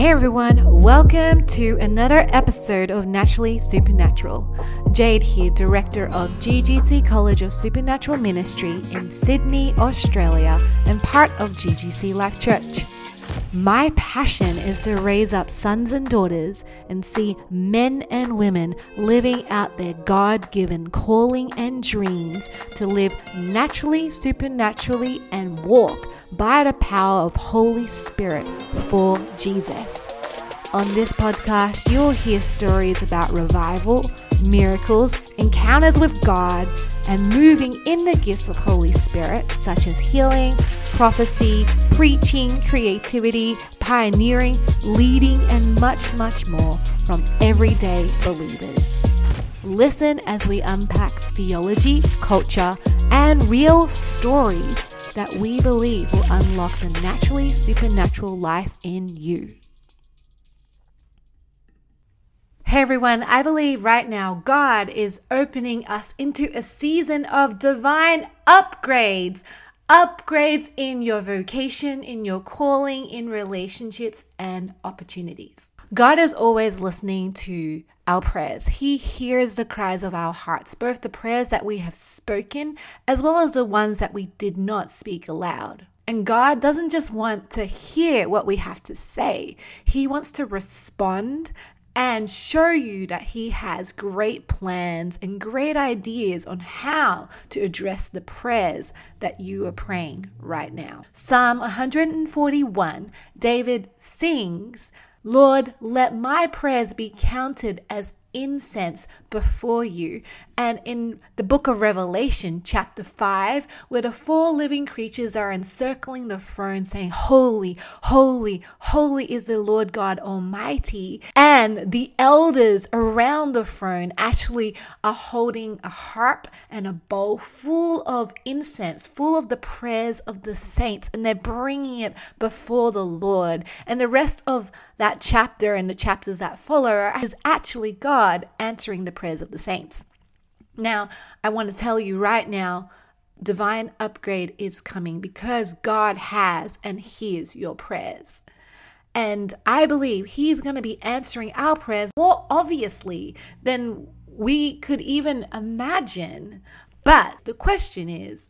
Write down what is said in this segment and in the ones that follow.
Hey everyone, welcome to another episode of Naturally Supernatural. Jade here, Director of GGC College of Supernatural Ministry in Sydney, Australia, and part of GGC Life Church. My passion is to raise up sons and daughters and see men and women living out their God given calling and dreams to live naturally, supernaturally, and walk by the power of Holy Spirit for Jesus. On this podcast, you'll hear stories about revival, miracles, encounters with God, and moving in the gifts of Holy Spirit, such as healing, prophecy, preaching, creativity, pioneering, leading, and much, much more from everyday believers. Listen as we unpack theology, culture, and real stories that we believe will unlock the naturally supernatural life in you. Hey everyone, I believe right now God is opening us into a season of divine upgrades. Upgrades in your vocation, in your calling, in relationships, and opportunities. God is always listening to our prayers. He hears the cries of our hearts, both the prayers that we have spoken as well as the ones that we did not speak aloud. And God doesn't just want to hear what we have to say, He wants to respond and show you that He has great plans and great ideas on how to address the prayers that you are praying right now. Psalm 141, David sings, Lord, let my prayers be counted as incense before you. And in the book of Revelation, chapter 5, where the four living creatures are encircling the throne, saying, Holy, holy, holy is the Lord God Almighty. And the elders around the throne actually are holding a harp and a bowl full of incense, full of the prayers of the saints, and they're bringing it before the Lord. And the rest of that chapter and the chapters that follow is actually God answering the prayers of the saints. Now, I want to tell you right now, divine upgrade is coming because God has and hears your prayers. And I believe He's going to be answering our prayers more obviously than we could even imagine. But the question is,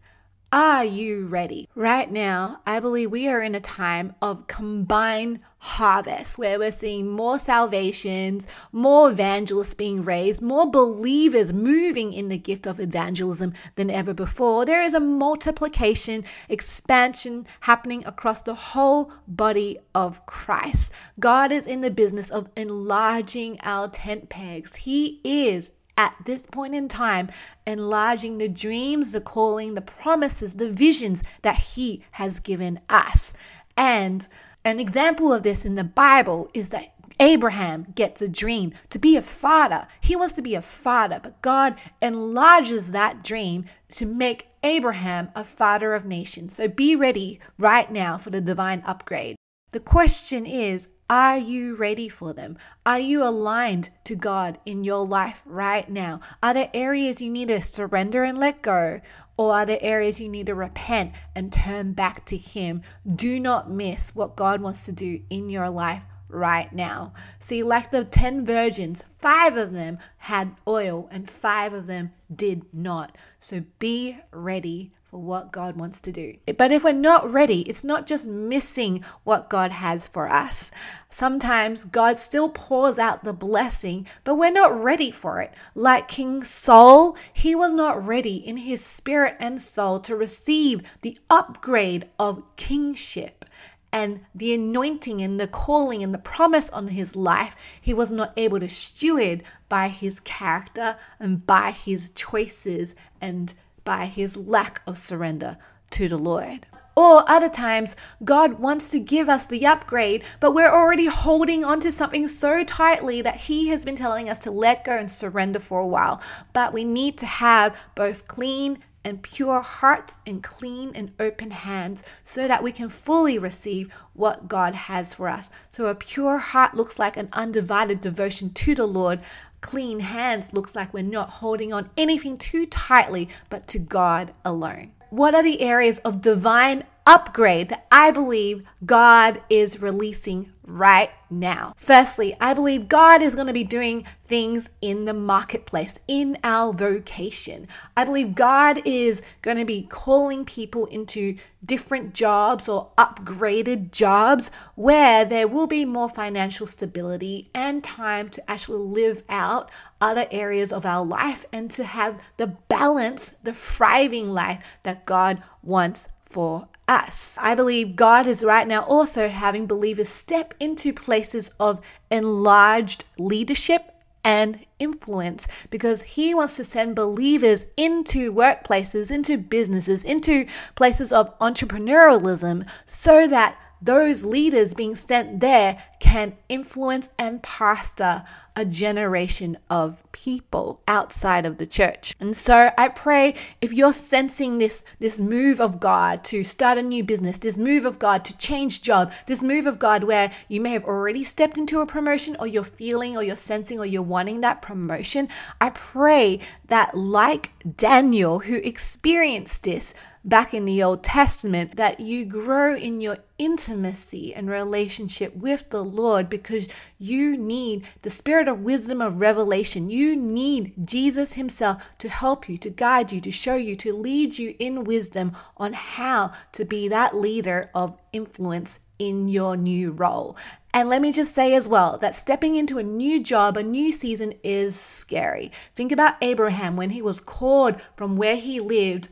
are you ready? Right now, I believe we are in a time of combined harvest where we're seeing more salvations, more evangelists being raised, more believers moving in the gift of evangelism than ever before. There is a multiplication, expansion happening across the whole body of Christ. God is in the business of enlarging our tent pegs. He is at this point in time, enlarging the dreams, the calling, the promises, the visions that He has given us. And an example of this in the Bible is that Abraham gets a dream to be a father. He wants to be a father, but God enlarges that dream to make Abraham a father of nations. So be ready right now for the divine upgrade. The question is are you ready for them? Are you aligned to God in your life right now? Are there areas you need to surrender and let go? Or are there areas you need to repent and turn back to Him? Do not miss what God wants to do in your life right now. See, like the 10 virgins, five of them had oil and five of them did not. So be ready for what God wants to do. But if we're not ready, it's not just missing what God has for us. Sometimes God still pours out the blessing, but we're not ready for it. Like King Saul, he was not ready in his spirit and soul to receive the upgrade of kingship and the anointing and the calling and the promise on his life, he was not able to steward by his character and by his choices and by his lack of surrender to the Lord. Or other times, God wants to give us the upgrade, but we're already holding onto something so tightly that He has been telling us to let go and surrender for a while. But we need to have both clean and pure hearts and clean and open hands so that we can fully receive what God has for us. So, a pure heart looks like an undivided devotion to the Lord. Clean hands looks like we're not holding on anything too tightly, but to God alone. What are the areas of divine upgrade that I believe God is releasing right now. Firstly, I believe God is going to be doing things in the marketplace, in our vocation. I believe God is going to be calling people into different jobs or upgraded jobs where there will be more financial stability and time to actually live out other areas of our life and to have the balance, the thriving life that God wants for us. I believe God is right now also having believers step into places of enlarged leadership and influence because he wants to send believers into workplaces, into businesses, into places of entrepreneurialism so that those leaders being sent there can influence and pastor a generation of people outside of the church. And so I pray if you're sensing this this move of God to start a new business, this move of God to change job, this move of God where you may have already stepped into a promotion or you're feeling or you're sensing or you're wanting that promotion, I pray that like Daniel who experienced this back in the Old Testament that you grow in your intimacy and relationship with the Lord because you need the spirit of wisdom of revelation. You need Jesus Himself to help you, to guide you, to show you, to lead you in wisdom on how to be that leader of influence in your new role. And let me just say as well that stepping into a new job, a new season is scary. Think about Abraham when he was called from where he lived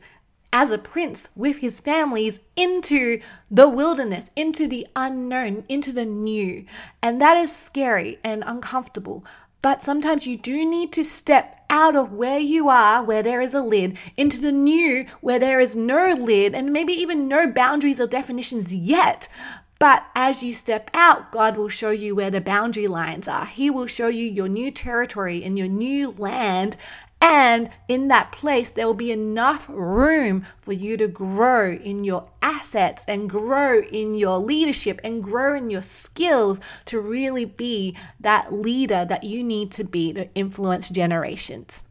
as a prince with his families into the wilderness, into the unknown, into the new. And that is scary and uncomfortable. But sometimes you do need to step out of where you are, where there is a lid, into the new, where there is no lid, and maybe even no boundaries or definitions yet. But as you step out, God will show you where the boundary lines are. He will show you your new territory and your new land and in that place, there will be enough room for you to grow in your assets and grow in your leadership and grow in your skills to really be that leader that you need to be to influence generations.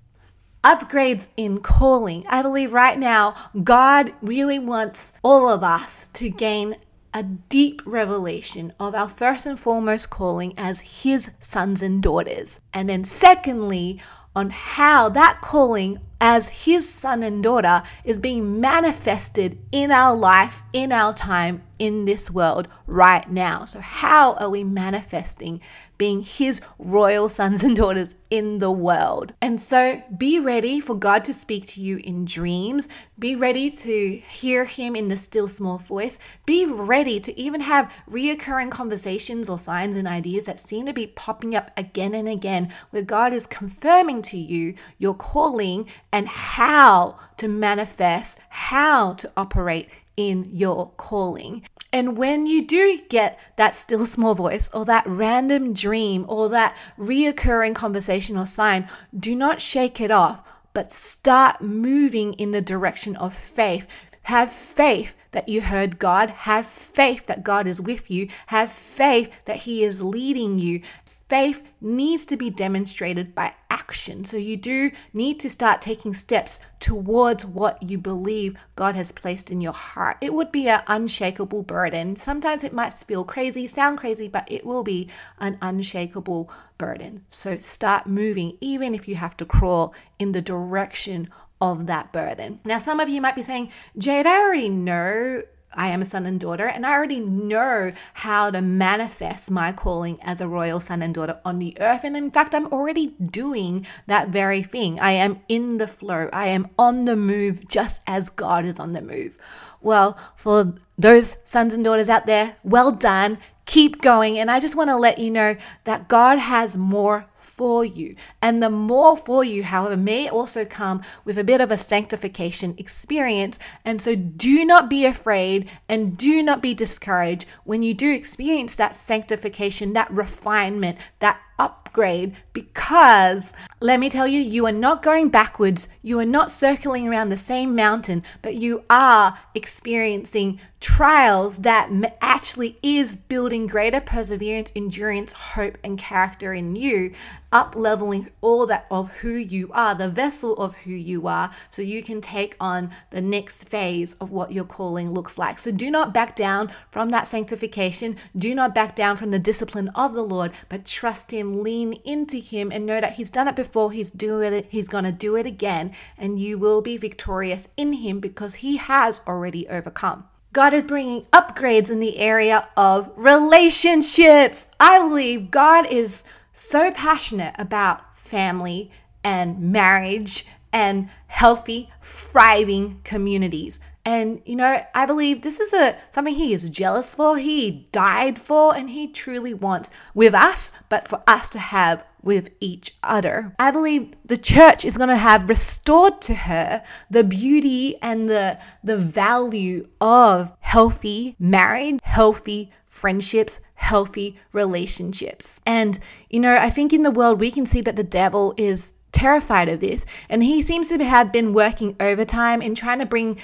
Upgrades in calling. I believe right now, God really wants all of us to gain a deep revelation of our first and foremost calling as His sons and daughters. And then, secondly, on how that calling as his son and daughter is being manifested in our life, in our time, in this world right now. So, how are we manifesting being his royal sons and daughters in the world? And so, be ready for God to speak to you in dreams. Be ready to hear him in the still small voice. Be ready to even have reoccurring conversations or signs and ideas that seem to be popping up again and again, where God is confirming to you your calling and how to manifest, how to operate in your calling. And when you do get that still small voice or that random dream or that reoccurring conversation or sign, do not shake it off, but start moving in the direction of faith. Have faith that you heard God. Have faith that God is with you. Have faith that He is leading you faith needs to be demonstrated by action. So you do need to start taking steps towards what you believe God has placed in your heart. It would be an unshakable burden. Sometimes it might feel crazy, sound crazy, but it will be an unshakable burden. So start moving, even if you have to crawl in the direction of that burden. Now, some of you might be saying, Jade, I already know I am a son and daughter, and I already know how to manifest my calling as a royal son and daughter on the earth. And in fact, I'm already doing that very thing. I am in the flow, I am on the move just as God is on the move. Well, for those sons and daughters out there, well done. Keep going. And I just want to let you know that God has more for you. And the more for you, however, may also come with a bit of a sanctification experience. And so do not be afraid and do not be discouraged when you do experience that sanctification, that refinement, that upgrade because let me tell you, you are not going backwards. You are not circling around the same mountain, but you are experiencing trials that actually is building greater perseverance, endurance, hope, and character in you, up leveling all that of who you are, the vessel of who you are, so you can take on the next phase of what your calling looks like. So do not back down from that sanctification. Do not back down from the discipline of the Lord, but trust Him, lean into Him, and know that He's done it before. He's doing it. He's going to do it again, and you will be victorious in Him because He has already overcome. God is bringing upgrades in the area of relationships. I believe God is so passionate about family and marriage and healthy, thriving communities. And you know, I believe this is a something he is jealous for, he died for, and he truly wants with us, but for us to have with each other. I believe the church is going to have restored to her the beauty and the the value of healthy marriage, healthy friendships, healthy relationships. And you know, I think in the world we can see that the devil is terrified of this and he seems to have been working overtime in trying to bring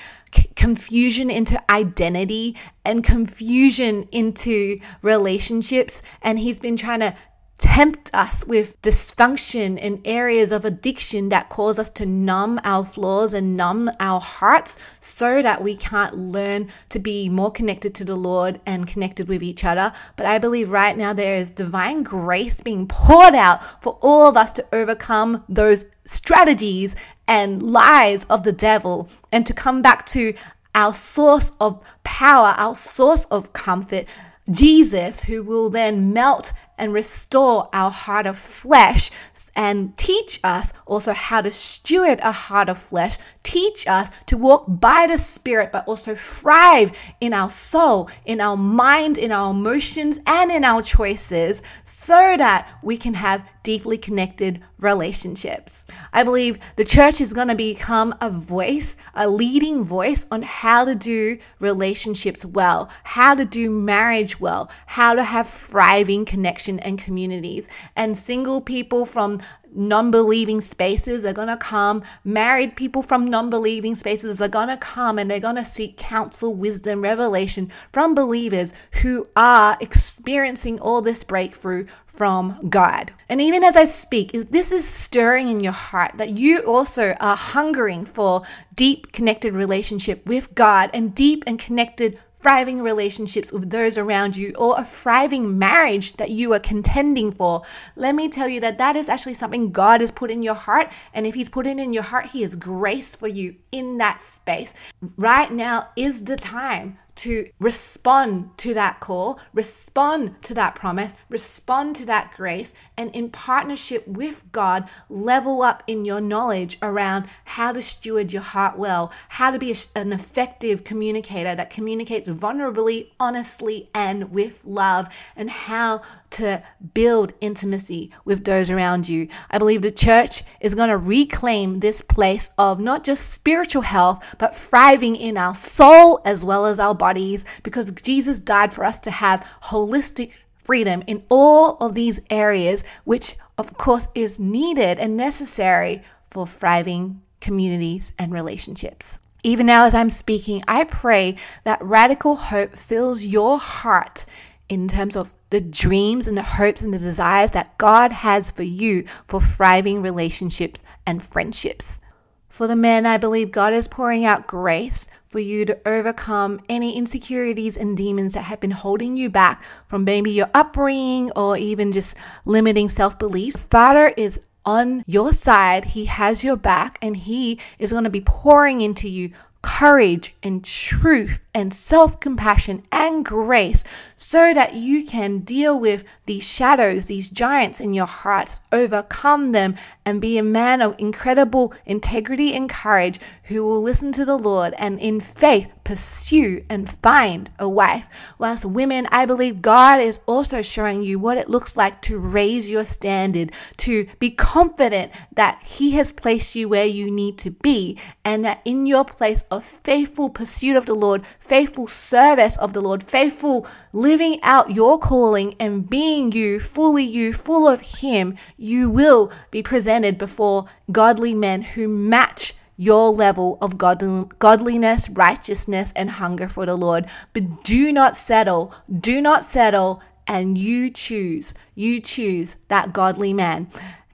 confusion into identity and confusion into relationships and he's been trying to tempt us with dysfunction in areas of addiction that cause us to numb our flaws and numb our hearts so that we can't learn to be more connected to the Lord and connected with each other. But I believe right now there is divine grace being poured out for all of us to overcome those strategies and lies of the devil and to come back to our source of power, our source of comfort. Jesus, who will then melt and restore our heart of flesh and teach us also how to steward a heart of flesh, teach us to walk by the Spirit, but also thrive in our soul, in our mind, in our emotions, and in our choices so that we can have deeply connected relationships. I believe the church is going to become a voice, a leading voice on how to do relationships well, how to do marriage well, how to have thriving connection and communities. And single people from non believing spaces are going to come. Married people from non believing spaces are going to come and they're going to seek counsel, wisdom, revelation from believers who are experiencing all this breakthrough from God. And even as I speak, this is stirring in your heart that you also are hungering for deep connected relationship with God and deep and connected thriving relationships with those around you or a thriving marriage that you are contending for, let me tell you that that is actually something God has put in your heart. And if He's put it in your heart, He has graced for you in that space. Right now is the time to respond to that call, respond to that promise, respond to that grace, and in partnership with God, level up in your knowledge around how to steward your heart well, how to be an effective communicator that communicates vulnerably, honestly, and with love, and how to build intimacy with those around you. I believe the church is going to reclaim this place of not just spiritual health, but thriving in our soul as well as our bodies because Jesus died for us to have holistic freedom in all of these areas, which of course is needed and necessary for thriving communities and relationships. Even now, as I'm speaking, I pray that radical hope fills your heart in terms of the dreams and the hopes and the desires that God has for you for thriving relationships and friendships. For the men, I believe God is pouring out grace for you to overcome any insecurities and demons that have been holding you back from maybe your upbringing or even just limiting self belief. Father is on your side, He has your back, and He is going to be pouring into you courage and truth and self compassion and grace so that you can deal with these shadows, these giants in your hearts, overcome them, and be a man of incredible integrity and courage who will listen to the Lord and in faith pursue and find a wife. Whilst women, I believe God is also showing you what it looks like to raise your standard, to be confident that He has placed you where you need to be, and that in your place of faithful pursuit of the Lord, faithful service of the Lord, faithful living out your calling and being you, fully you, full of Him, you will be presented before godly men who match your level of godliness, righteousness, and hunger for the Lord. But do not settle, do not settle, and you choose, you choose that godly man.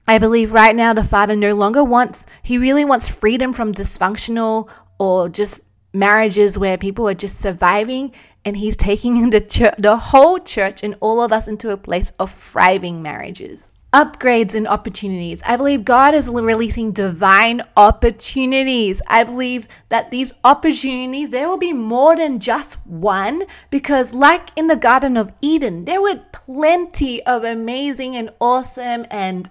I believe right now the father no longer wants, he really wants freedom from dysfunctional or just marriages where people are just surviving and he's taking the church, the whole church and all of us into a place of thriving marriages upgrades and opportunities. I believe God is releasing divine opportunities. I believe that these opportunities, there will be more than just one because, like in the Garden of Eden, there were plenty of amazing and awesome and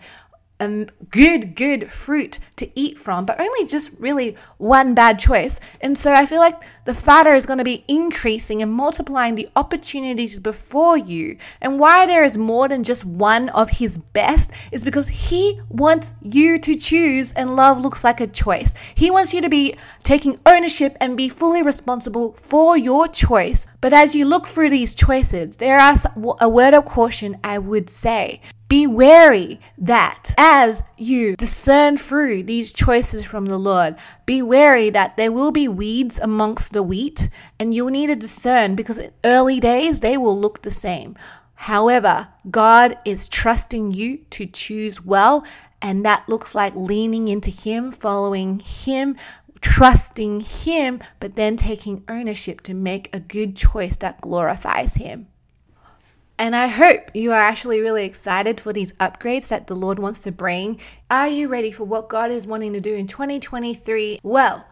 um, good, good fruit to eat from, but only just really one bad choice. And so I feel like the Father is going to be increasing and multiplying the opportunities before you. And why there is more than just one of His best is because He wants you to choose, and love looks like a choice. He wants you to be taking ownership and be fully responsible for your choice. But as you look through these choices, there are a word of caution I would say. Be wary that as you discern through these choices from the Lord, be wary that there will be weeds amongst the wheat, and you'll need to discern because in early days they will look the same. However, God is trusting you to choose well, and that looks like leaning into Him, following Him, trusting Him, but then taking ownership to make a good choice that glorifies Him. And I hope you are actually really excited for these upgrades that the Lord wants to bring. Are you ready for what God is wanting to do in 2023? Well,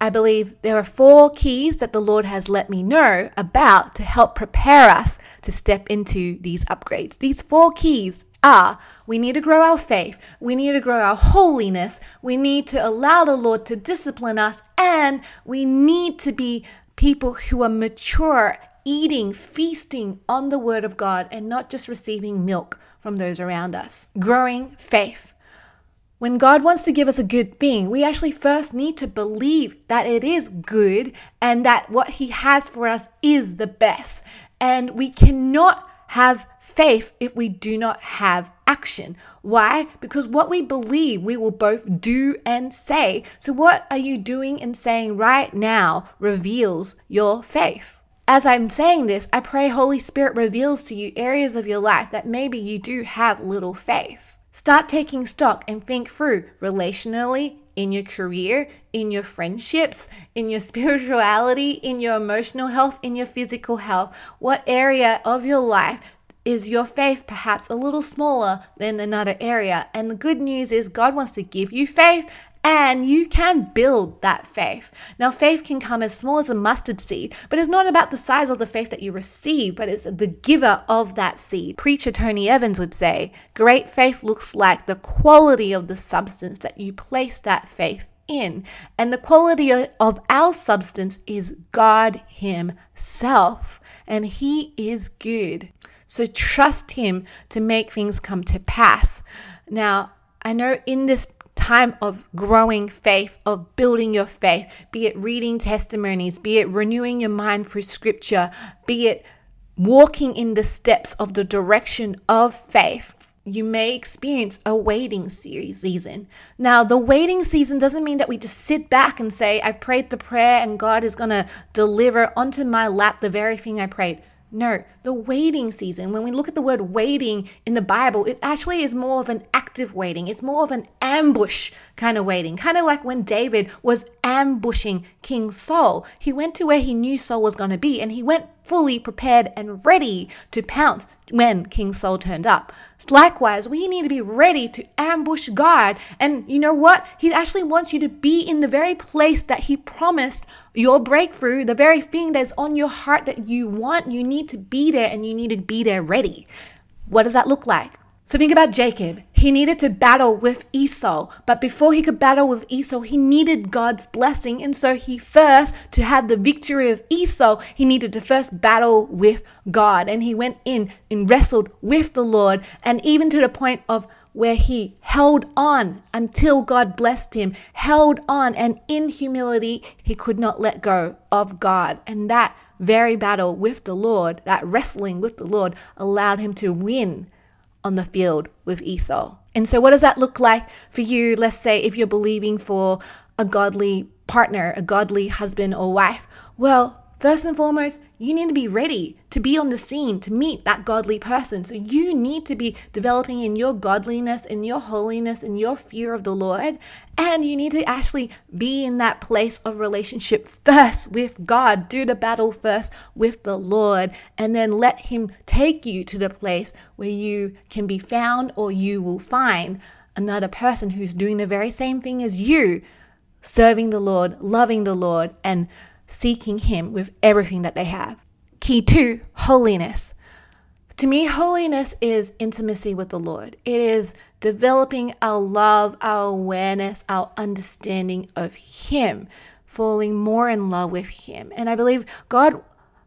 I believe there are four keys that the Lord has let me know about to help prepare us to step into these upgrades. These four keys are we need to grow our faith, we need to grow our holiness, we need to allow the Lord to discipline us, and we need to be people who are mature eating, feasting on the Word of God and not just receiving milk from those around us. Growing faith. When God wants to give us a good thing, we actually first need to believe that it is good and that what He has for us is the best. And we cannot have faith if we do not have action. Why? Because what we believe, we will both do and say. So, what are you doing and saying right now reveals your faith. As I'm saying this, I pray Holy Spirit reveals to you areas of your life that maybe you do have little faith. Start taking stock and think through relationally, in your career, in your friendships, in your spirituality, in your emotional health, in your physical health. What area of your life is your faith perhaps a little smaller than another area? And the good news is God wants to give you faith and you can build that faith. Now, faith can come as small as a mustard seed, but it's not about the size of the faith that you receive, but it's the giver of that seed. Preacher Tony Evans would say, Great faith looks like the quality of the substance that you place that faith in. And the quality of our substance is God Himself, and He is good. So trust Him to make things come to pass. Now, I know in this time of growing faith, of building your faith, be it reading testimonies, be it renewing your mind through scripture, be it walking in the steps of the direction of faith. You may experience a waiting season. Now, the waiting season doesn't mean that we just sit back and say, I prayed the prayer and God is going to deliver onto my lap the very thing I prayed. No, the waiting season, when we look at the word waiting in the Bible, it actually is more of an active waiting. It's more of an ambush kind of waiting, kind of like when David was ambushing King Saul. He went to where he knew Saul was going to be and he went fully prepared and ready to pounce when King Saul turned up. Likewise, we need to be ready to ambush God. And you know what? He actually wants you to be in the very place that He promised your breakthrough, the very thing that's on your heart that you want. You need to be there and you need to be there ready. What does that look like? So think about Jacob. He needed to battle with Esau, but before he could battle with Esau, he needed God's blessing. And so he first, to have the victory of Esau, he needed to first battle with God. And he went in and wrestled with the Lord, and even to the point of where he held on until God blessed him, held on, and in humility, he could not let go of God. And that very battle with the Lord, that wrestling with the Lord, allowed him to win on the field with Esau. And so, what does that look like for you? Let's say if you're believing for a godly partner, a godly husband or wife. Well, First and foremost, you need to be ready to be on the scene to meet that godly person. So you need to be developing in your godliness, in your holiness, in your fear of the Lord. And you need to actually be in that place of relationship first with God. Do the battle first with the Lord. And then let Him take you to the place where you can be found or you will find another person who's doing the very same thing as you, serving the Lord, loving the Lord, and seeking Him with everything that they have. Key two, holiness. To me, holiness is intimacy with the Lord. It is developing our love, our awareness, our understanding of Him, falling more in love with Him. And I believe God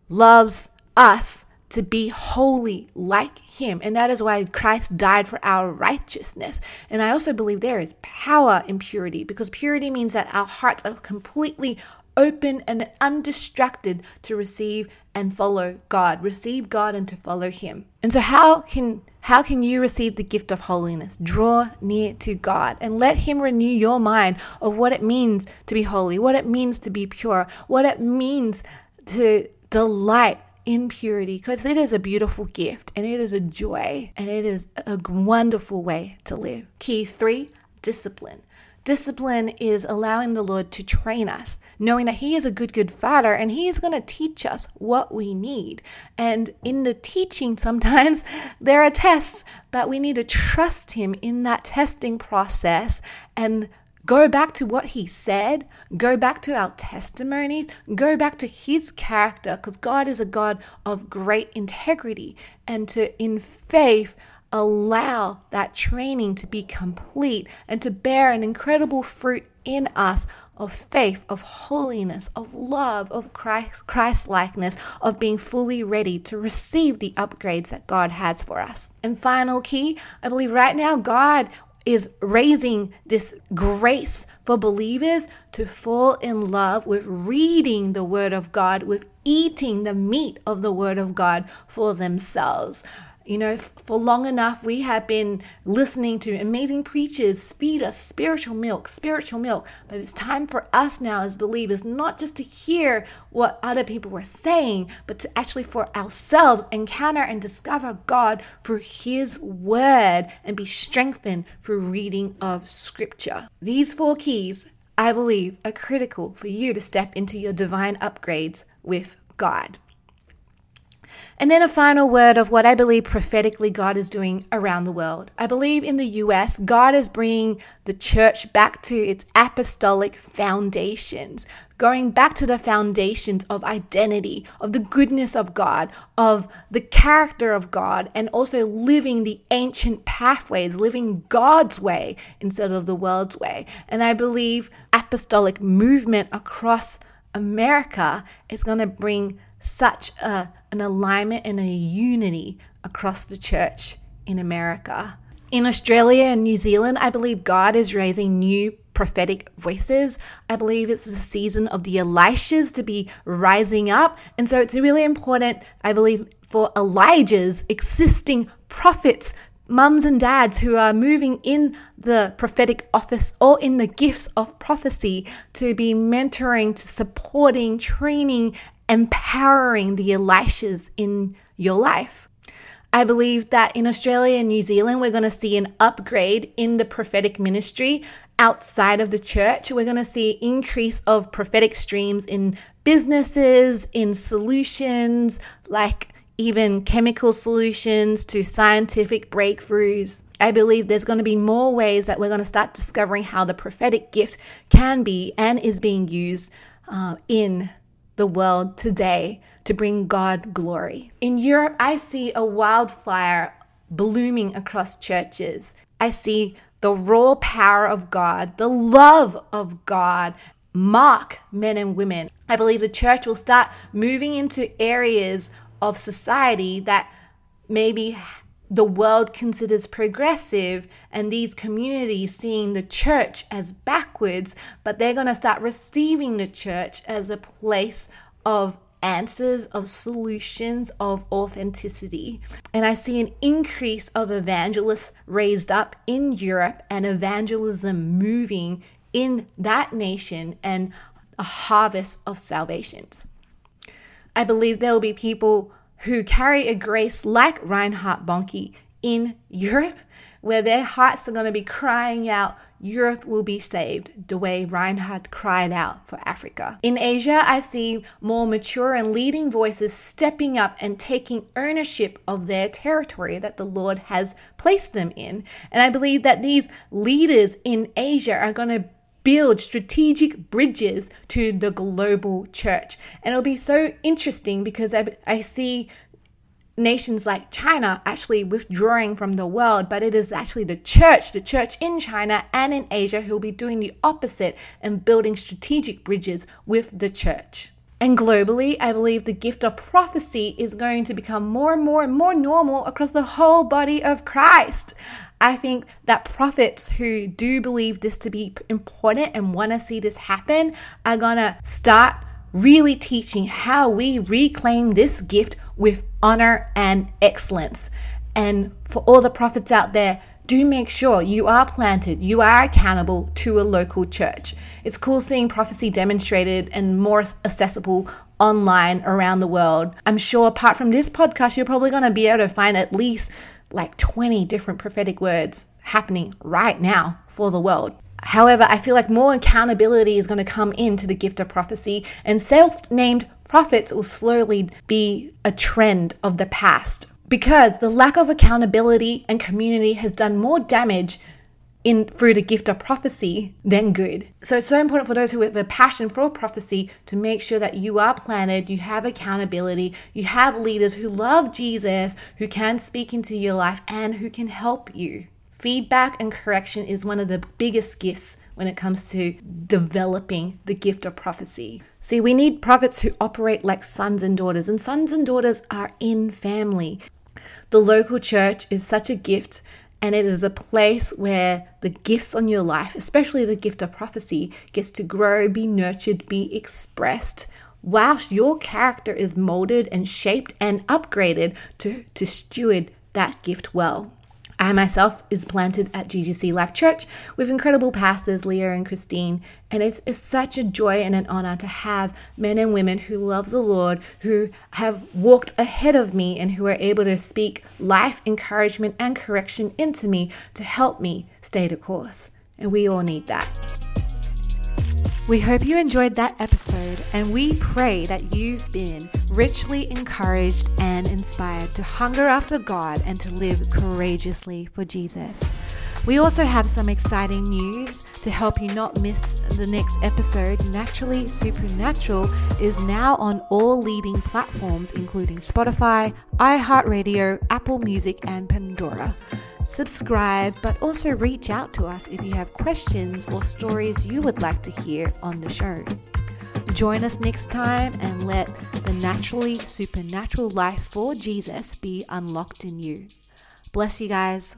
loves us to be holy like Him. And that is why Christ died for our righteousness. And I also believe there is power in purity because purity means that our hearts are completely open and undistracted to receive and follow God, receive God and to follow him. And so how can how can you receive the gift of holiness? Draw near to God and let him renew your mind of what it means to be holy, what it means to be pure, what it means to delight in purity because it is a beautiful gift and it is a joy and it is a wonderful way to live. Key 3, discipline. Discipline is allowing the Lord to train us, knowing that He is a good, good Father and He is going to teach us what we need. And in the teaching, sometimes there are tests, but we need to trust Him in that testing process and go back to what He said, go back to our testimonies, go back to His character, because God is a God of great integrity. And to, in faith, allow that training to be complete and to bear an incredible fruit in us of faith, of holiness, of love, of Christ, likeness, of being fully ready to receive the upgrades that God has for us. And final key, I believe right now God is raising this grace for believers to fall in love with reading the Word of God, with eating the meat of the Word of God for themselves. You know, for long enough, we have been listening to amazing preachers feed us spiritual milk, spiritual milk. But it's time for us now as believers not just to hear what other people were saying, but to actually for ourselves encounter and discover God through His Word and be strengthened through reading of Scripture. These four keys, I believe, are critical for you to step into your divine upgrades with God. And then a final word of what I believe prophetically God is doing around the world. I believe in the US, God is bringing the church back to its apostolic foundations, going back to the foundations of identity, of the goodness of God, of the character of God, and also living the ancient pathways, living God's way instead of the world's way. And I believe apostolic movement across America is going to bring such a, an alignment and a unity across the church in America. In Australia and New Zealand, I believe God is raising new prophetic voices. I believe it's the season of the Elishas to be rising up. And so it's really important, I believe, for Elijah's existing prophets mums and dads who are moving in the prophetic office or in the gifts of prophecy to be mentoring, to supporting, training, empowering the Elishas in your life. I believe that in Australia and New Zealand, we're going to see an upgrade in the prophetic ministry outside of the church. We're going to see increase of prophetic streams in businesses, in solutions, like even chemical solutions to scientific breakthroughs. I believe there's going to be more ways that we're going to start discovering how the prophetic gift can be and is being used uh, in the world today to bring God glory. In Europe, I see a wildfire blooming across churches. I see the raw power of God, the love of God mark men and women. I believe the church will start moving into areas of society that maybe the world considers progressive and these communities seeing the church as backwards, but they're going to start receiving the church as a place of answers, of solutions, of authenticity. And I see an increase of evangelists raised up in Europe and evangelism moving in that nation and a harvest of salvations. I believe there will be people who carry a grace like Reinhard Bonnke in Europe, where their hearts are going to be crying out, Europe will be saved, the way Reinhard cried out for Africa. In Asia, I see more mature and leading voices stepping up and taking ownership of their territory that the Lord has placed them in. And I believe that these leaders in Asia are going to build strategic bridges to the global church. And it'll be so interesting because I, I see nations like China actually withdrawing from the world, but it is actually the church, the church in China and in Asia, who will be doing the opposite and building strategic bridges with the church. And globally, I believe the gift of prophecy is going to become more and more and more normal across the whole body of Christ. I think that prophets who do believe this to be important and want to see this happen are going to start really teaching how we reclaim this gift with honor and excellence. And for all the prophets out there, do make sure you are planted, you are accountable to a local church. It's cool seeing prophecy demonstrated and more accessible online around the world. I'm sure apart from this podcast, you're probably going to be able to find at least like 20 different prophetic words happening right now for the world. However, I feel like more accountability is going to come into the gift of prophecy, and self named prophets will slowly be a trend of the past because the lack of accountability and community has done more damage in through the gift of prophecy then good. So it's so important for those who have a passion for prophecy to make sure that you are planted, you have accountability, you have leaders who love Jesus, who can speak into your life and who can help you. Feedback and correction is one of the biggest gifts when it comes to developing the gift of prophecy. See, we need prophets who operate like sons and daughters, and sons and daughters are in family. The local church is such a gift and it is a place where the gifts on your life, especially the gift of prophecy, gets to grow, be nurtured, be expressed, whilst your character is molded and shaped and upgraded to, to steward that gift well. I myself is planted at GGC Life Church with incredible pastors Leah and Christine, and it's, it's such a joy and an honor to have men and women who love the Lord, who have walked ahead of me, and who are able to speak life, encouragement, and correction into me to help me stay the course. And we all need that. We hope you enjoyed that episode, and we pray that you've been richly encouraged and inspired to hunger after God and to live courageously for Jesus. We also have some exciting news to help you not miss the next episode. Naturally Supernatural is now on all leading platforms, including Spotify, iHeartRadio, Apple Music, and Pandora subscribe, but also reach out to us if you have questions or stories you would like to hear on the show. Join us next time and let the naturally supernatural life for Jesus be unlocked in you. Bless you guys.